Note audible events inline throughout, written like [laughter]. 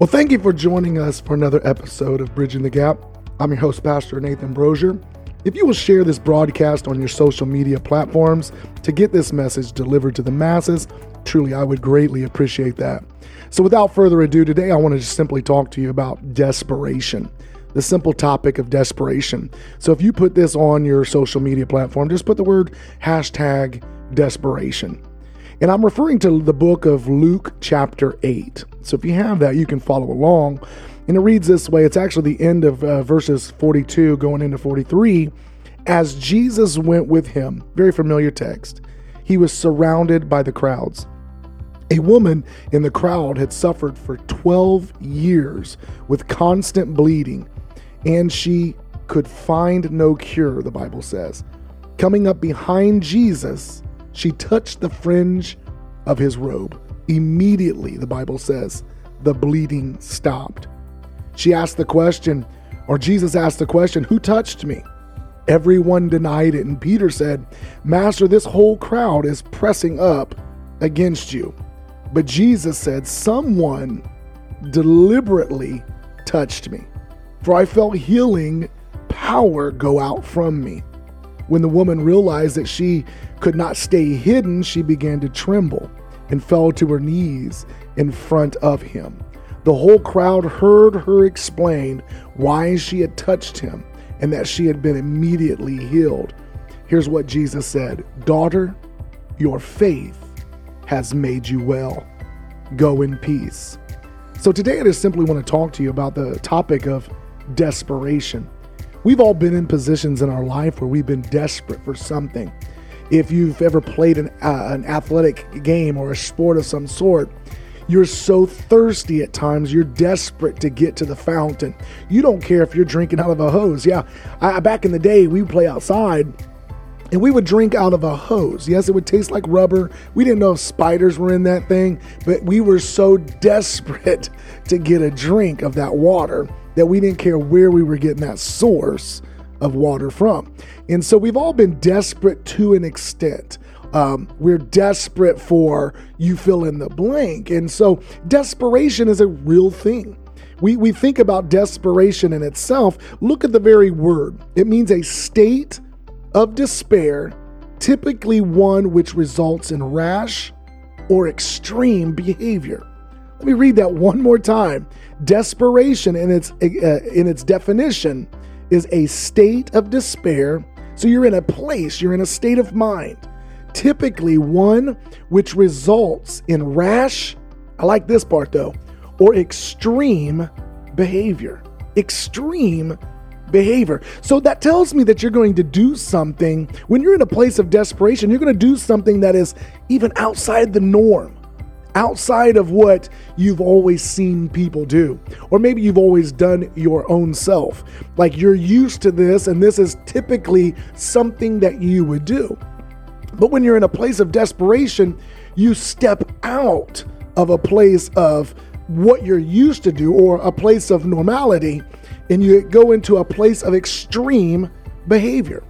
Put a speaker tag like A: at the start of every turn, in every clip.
A: Well, thank you for joining us for another episode of Bridging the Gap. I'm your host, Pastor Nathan Brozier. If you will share this broadcast on your social media platforms to get this message delivered to the masses, truly I would greatly appreciate that. So, without further ado, today I want to just simply talk to you about desperation the simple topic of desperation. So if you put this on your social media platform, just put the word hashtag desperation. And I'm referring to the book of Luke, chapter 8. So if you have that, you can follow along. And it reads this way it's actually the end of uh, verses 42 going into 43. As Jesus went with him, very familiar text, he was surrounded by the crowds. A woman in the crowd had suffered for 12 years with constant bleeding, and she could find no cure, the Bible says. Coming up behind Jesus, she touched the fringe of his robe. Immediately, the Bible says, the bleeding stopped. She asked the question, or Jesus asked the question, Who touched me? Everyone denied it, and Peter said, Master, this whole crowd is pressing up against you. But Jesus said, Someone deliberately touched me, for I felt healing power go out from me. When the woman realized that she could not stay hidden, she began to tremble and fell to her knees in front of him. The whole crowd heard her explain why she had touched him and that she had been immediately healed. Here's what Jesus said Daughter, your faith has made you well. Go in peace. So, today I just simply want to talk to you about the topic of desperation. We've all been in positions in our life where we've been desperate for something. If you've ever played an, uh, an athletic game or a sport of some sort, you're so thirsty at times, you're desperate to get to the fountain. You don't care if you're drinking out of a hose. Yeah, I, back in the day, we would play outside and we would drink out of a hose. Yes, it would taste like rubber. We didn't know if spiders were in that thing, but we were so [laughs] desperate to get a drink of that water that we didn't care where we were getting that source of water from. And so we've all been desperate to an extent. Um, we're desperate for you fill in the blank. And so desperation is a real thing. We, we think about desperation in itself. Look at the very word. It means a state of despair, typically one which results in rash or extreme behavior. Let me read that one more time. Desperation in its uh, in its definition is a state of despair. So you're in a place, you're in a state of mind, typically one which results in rash, I like this part though, or extreme behavior. Extreme behavior. So that tells me that you're going to do something when you're in a place of desperation, you're going to do something that is even outside the norm outside of what you've always seen people do. Or maybe you've always done your own self. Like you're used to this, and this is typically something that you would do. But when you're in a place of desperation, you step out of a place of what you're used to do or a place of normality, and you go into a place of extreme behavior.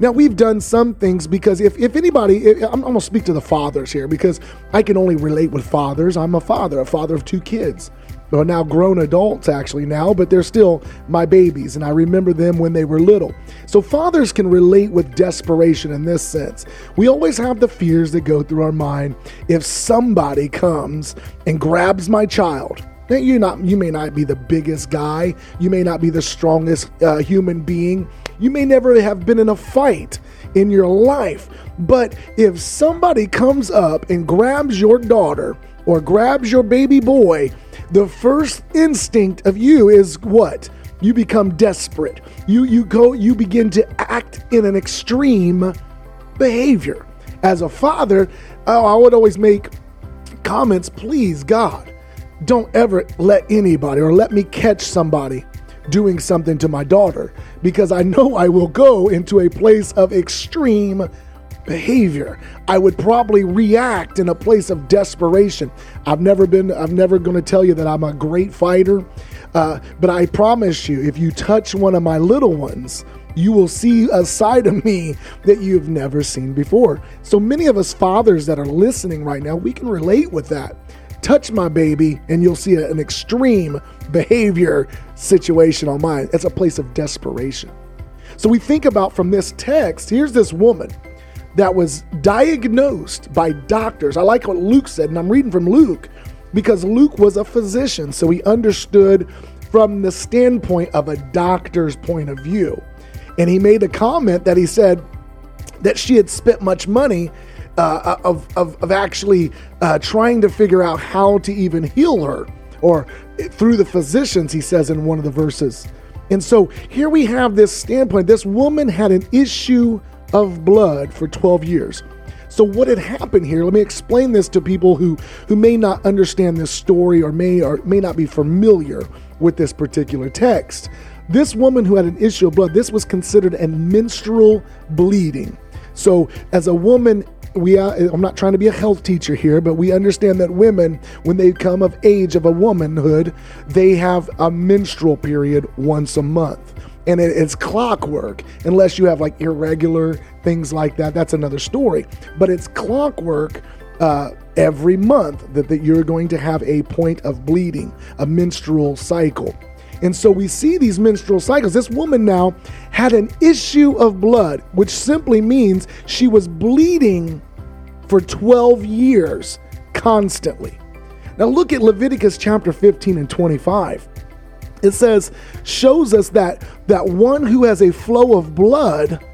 A: Now, we've done some things because if, if anybody, I'm, I'm going to speak to the fathers here because I can only relate with fathers. I'm a father, a father of two kids. Well, now grown adults actually now, but they're still my babies, and I remember them when they were little. So fathers can relate with desperation in this sense. We always have the fears that go through our mind if somebody comes and grabs my child. Now, you not you may not be the biggest guy, you may not be the strongest uh, human being, you may never have been in a fight in your life, but if somebody comes up and grabs your daughter or grabs your baby boy, the first instinct of you is what? You become desperate. You you go you begin to act in an extreme behavior. As a father, I would always make comments, please God, don't ever let anybody or let me catch somebody doing something to my daughter because I know I will go into a place of extreme behavior. I would probably react in a place of desperation. I've never been, I'm never going to tell you that I'm a great fighter, uh, but I promise you, if you touch one of my little ones, you will see a side of me that you've never seen before. So many of us fathers that are listening right now, we can relate with that touch my baby, and you'll see an extreme behavior situation on mine. It's a place of desperation. So we think about from this text, here's this woman that was diagnosed by doctors. I like what Luke said, and I'm reading from Luke because Luke was a physician, so he understood from the standpoint of a doctor's point of view. And he made a comment that he said that she had spent much money uh, of, of, of, actually uh, trying to figure out how to even heal her, or through the physicians, he says in one of the verses. And so here we have this standpoint. This woman had an issue of blood for 12 years. So what had happened here? Let me explain this to people who who may not understand this story or may or may not be familiar with this particular text. This woman who had an issue of blood, this was considered a menstrual bleeding. So as a woman we are, I'm not trying to be a health teacher here, but we understand that women, when they come of age of a womanhood, they have a menstrual period once a month. And it, it's clockwork unless you have like irregular things like that. That's another story. But it's clockwork uh, every month that, that you're going to have a point of bleeding a menstrual cycle. And so we see these menstrual cycles. This woman now had an issue of blood, which simply means she was bleeding for 12 years constantly. Now look at Leviticus chapter 15 and 25 it says shows us that that one who has a flow of blood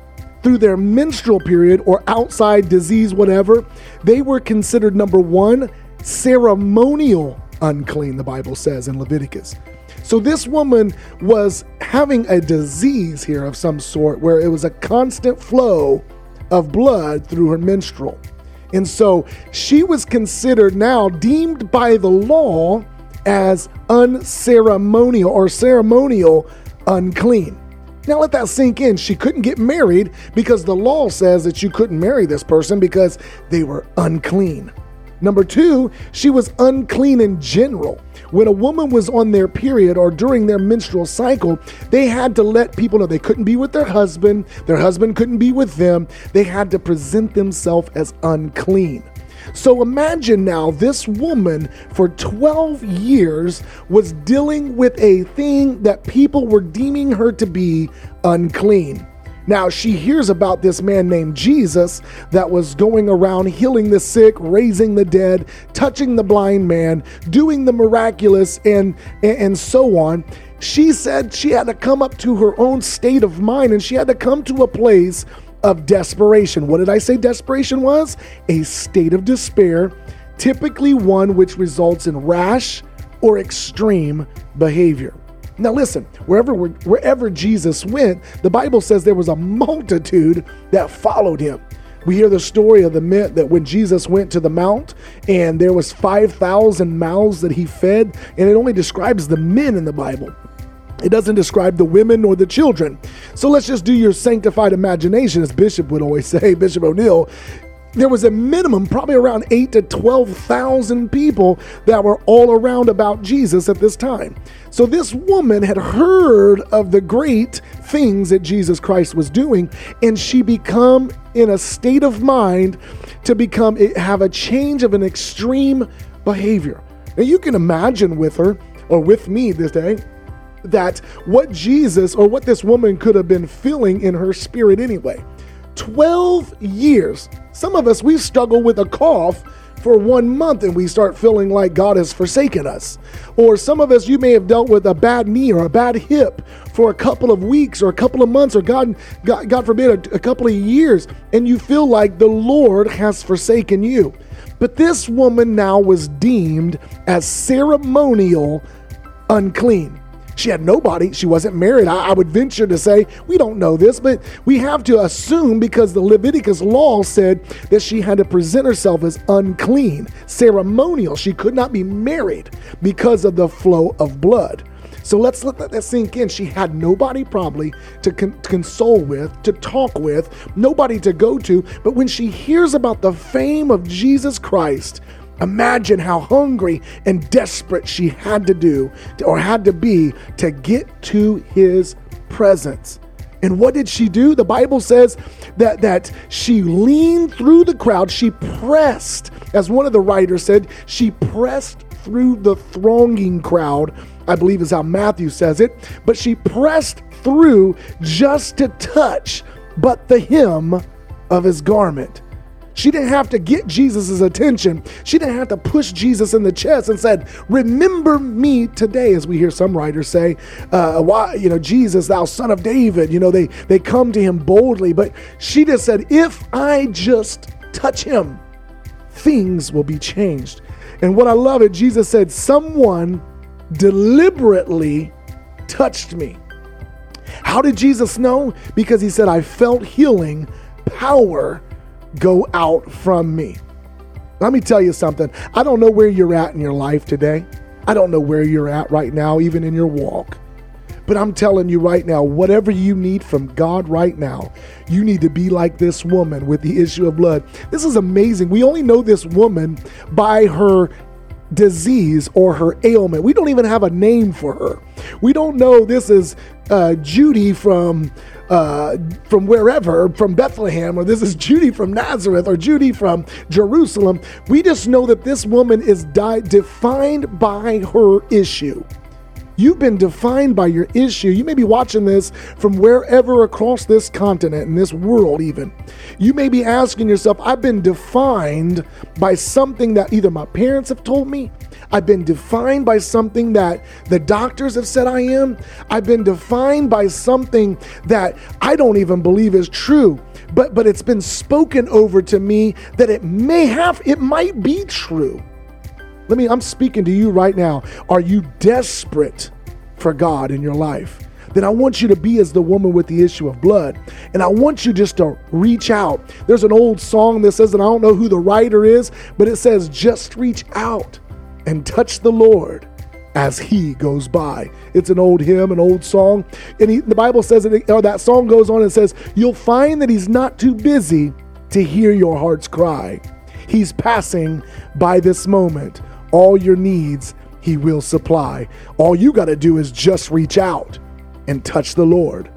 A: through their menstrual period or outside disease whatever they were considered number 1 ceremonial unclean the bible says in leviticus. So this woman was having a disease here of some sort where it was a constant flow of blood through her menstrual and so she was considered now deemed by the law as unceremonial or ceremonial unclean. Now let that sink in. She couldn't get married because the law says that you couldn't marry this person because they were unclean. Number two, she was unclean in general. When a woman was on their period or during their menstrual cycle, they had to let people know they couldn't be with their husband, their husband couldn't be with them. They had to present themselves as unclean. So imagine now this woman for 12 years was dealing with a thing that people were deeming her to be unclean. Now she hears about this man named Jesus that was going around healing the sick, raising the dead, touching the blind man, doing the miraculous, and, and so on. She said she had to come up to her own state of mind and she had to come to a place of desperation. What did I say desperation was? A state of despair, typically one which results in rash or extreme behavior. Now listen, wherever wherever Jesus went, the Bible says there was a multitude that followed him. We hear the story of the men that when Jesus went to the mount and there was 5,000 mouths that he fed, and it only describes the men in the Bible. It doesn't describe the women or the children. So let's just do your sanctified imagination, as Bishop would always [laughs] say, Bishop O'Neill. There was a minimum, probably around eight to 12,000 people that were all around about Jesus at this time. So this woman had heard of the great things that Jesus Christ was doing, and she become in a state of mind to become eh, have a change of an extreme behavior. Now you can imagine with her or with me this day that what Jesus or what this woman could have been feeling in her spirit anyway. 12 years. Some of us, we struggle with a cough for one month and we start feeling like God has forsaken us. Or some of us, you may have dealt with a bad knee or a bad hip for a couple of weeks or a couple of months or God, God, God forbid, a, a couple of years, and you feel like the Lord has forsaken you. But this woman now was deemed as ceremonial unclean. She had nobody. She wasn't married. I, I, would venture to say, we don't know this, but we have to assume because the Leviticus law said that she had to present herself as unclean, ceremonial. She could not be married because of the flow of blood. So let's let that sink in. She had nobody probably to con- console with, to talk with, nobody to go to. But when she hears about the fame of Jesus Christ, Imagine how hungry and desperate she had to do or had to be to get to his presence. And what did she do? The Bible says that, that she leaned through the crowd. She pressed, as one of the writers said, she pressed through the thronging crowd. I believe is how Matthew says it. But she pressed through just to touch but the hem of his garment. She didn't have to get Jesus' attention. She didn't have to push Jesus in the chest and said, "Remember me today," as we hear some writers say. Uh, why, you know, Jesus, thou son of David. You know, they they come to him boldly, but she just said, "If I just touch him, things will be changed." And what I love it, Jesus said, "Someone deliberately touched me." How did Jesus know? Because he said, "I felt healing power." Go out from me. Let me tell you something. I don't know where you're at in your life today. I don't know where you're at right now, even in your walk. But I'm telling you right now, whatever you need from God right now, you need to be like this woman with the issue of blood. This is amazing. We only know this woman by her disease or her ailment. We don't even have a name for her. We don't know this is uh, Judy from uh, from wherever, from Bethlehem, or this is Judy from Nazareth, or Judy from Jerusalem. We just know that this woman is di- defined by her issue. You've been defined by your issue. You may be watching this from wherever across this continent, in this world, even. You may be asking yourself, I've been defined by something that either my parents have told me, I've been defined by something that the doctors have said I am, I've been defined by something that I don't even believe is true. But, but it's been spoken over to me that it may have, it might be true. Let me, I'm speaking to you right now. Are you desperate for God in your life? Then I want you to be as the woman with the issue of blood. And I want you just to reach out. There's an old song that says, and I don't know who the writer is, but it says, just reach out and touch the Lord as he goes by. It's an old hymn, an old song. And he, the Bible says, that, or that song goes on and says, You'll find that he's not too busy to hear your heart's cry. He's passing by this moment all your needs he will supply. All you got to do is just reach out and touch the Lord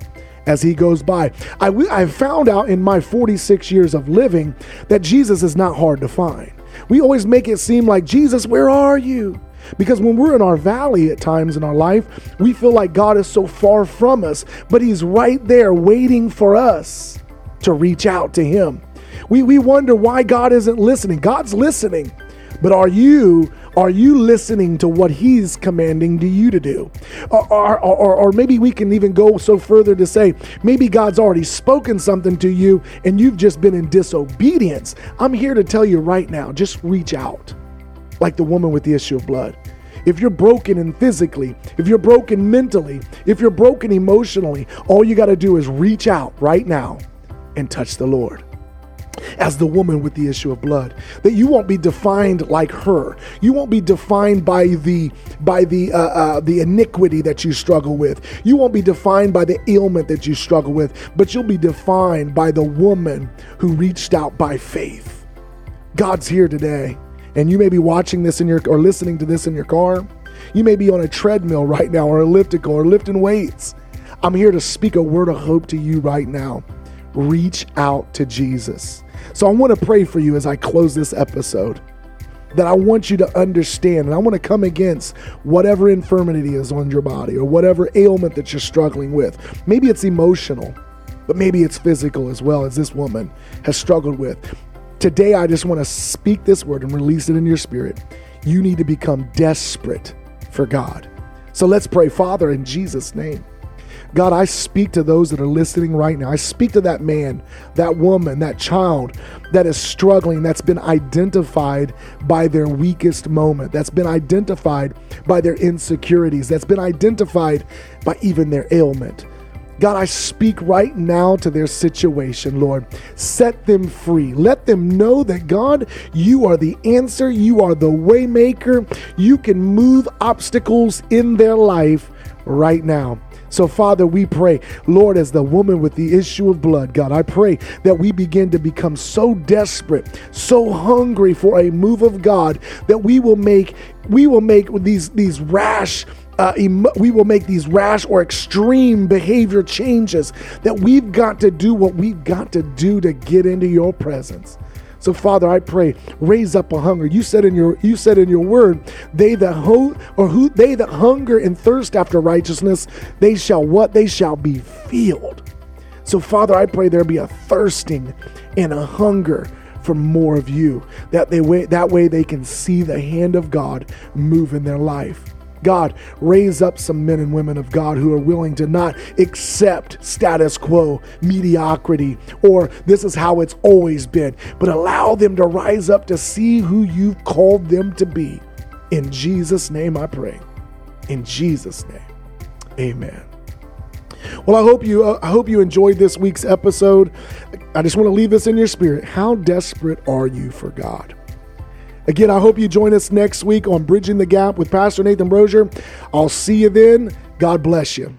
A: as he goes by. I, I found out in my 46 years of living that Jesus is not hard to find. We always make it seem like, Jesus, where are you? Because when we're in our valley at times in our life, we feel like God is so far from us, but He's right there waiting for us to reach out to Him. We, we wonder why God isn't listening. God's listening, but are you are you listening to what He's commanding to you to do? Or, or, or, or, maybe we can even go so further to say, maybe God's already spoken something to you and you've just been in disobedience. I'm here to tell you right now just reach out, like the woman with the issue of blood. If you're broken and physically, if you're broken mentally, if you're broken emotionally, all you got to do is reach out right now and touch the Lord as the woman with the issue of blood that you won't be defined like her. You won't be defined by the by the uh, uh, the iniquity that you struggle with. You won't be defined by the ailment that you struggle with but you'll be defined by the woman who reached out by faith. God's here today and you may be watching this in your or listening to this in your car. You may be on a treadmill right now or elliptical or lifting weights. I'm here to speak a word of hope to you right now. Reach out to jesus so I want to pray for you as I close this episode that I want you to understand and I want to come against whatever infirmity is on your body or whatever ailment that you're struggling with. Maybe it's emotional, but maybe it's physical as well as this woman has struggled with. Today, I just want to speak this word and release it in your spirit. You need to become desperate for God. So let's pray, Father, in Jesus' name. God, I speak to those that are listening right now. I speak to that man, that woman, that child that is struggling, that's been identified by their weakest moment, that's been identified by their insecurities, that's been identified by even their ailment. God, I speak right now to their situation, Lord. Set them free. Let them know that, God, you are the answer. You are the waymaker. You can move obstacles in their life right now. So, Father, we pray, Lord, as the woman with the issue of blood, God, I pray that we begin to become so desperate, so hungry for a move of God that we will make we will make these these rash uh, em- we will make these rash or extreme behavior changes that we've got to do what we've got to do to get into your presence. So Father, I pray, raise up a hunger. You said in your you said in your word, they that ho- or who they that hunger and thirst after righteousness, they shall what? They shall be filled. So Father, I pray there be a thirsting and a hunger for more of you. That they way that way they can see the hand of God move in their life. God, raise up some men and women of God who are willing to not accept status quo, mediocrity, or this is how it's always been, but allow them to rise up to see who you've called them to be. In Jesus' name I pray. In Jesus' name. Amen. Well, I hope you uh, I hope you enjoyed this week's episode. I just want to leave this in your spirit. How desperate are you for God? Again, I hope you join us next week on Bridging the Gap with Pastor Nathan Brozier. I'll see you then. God bless you.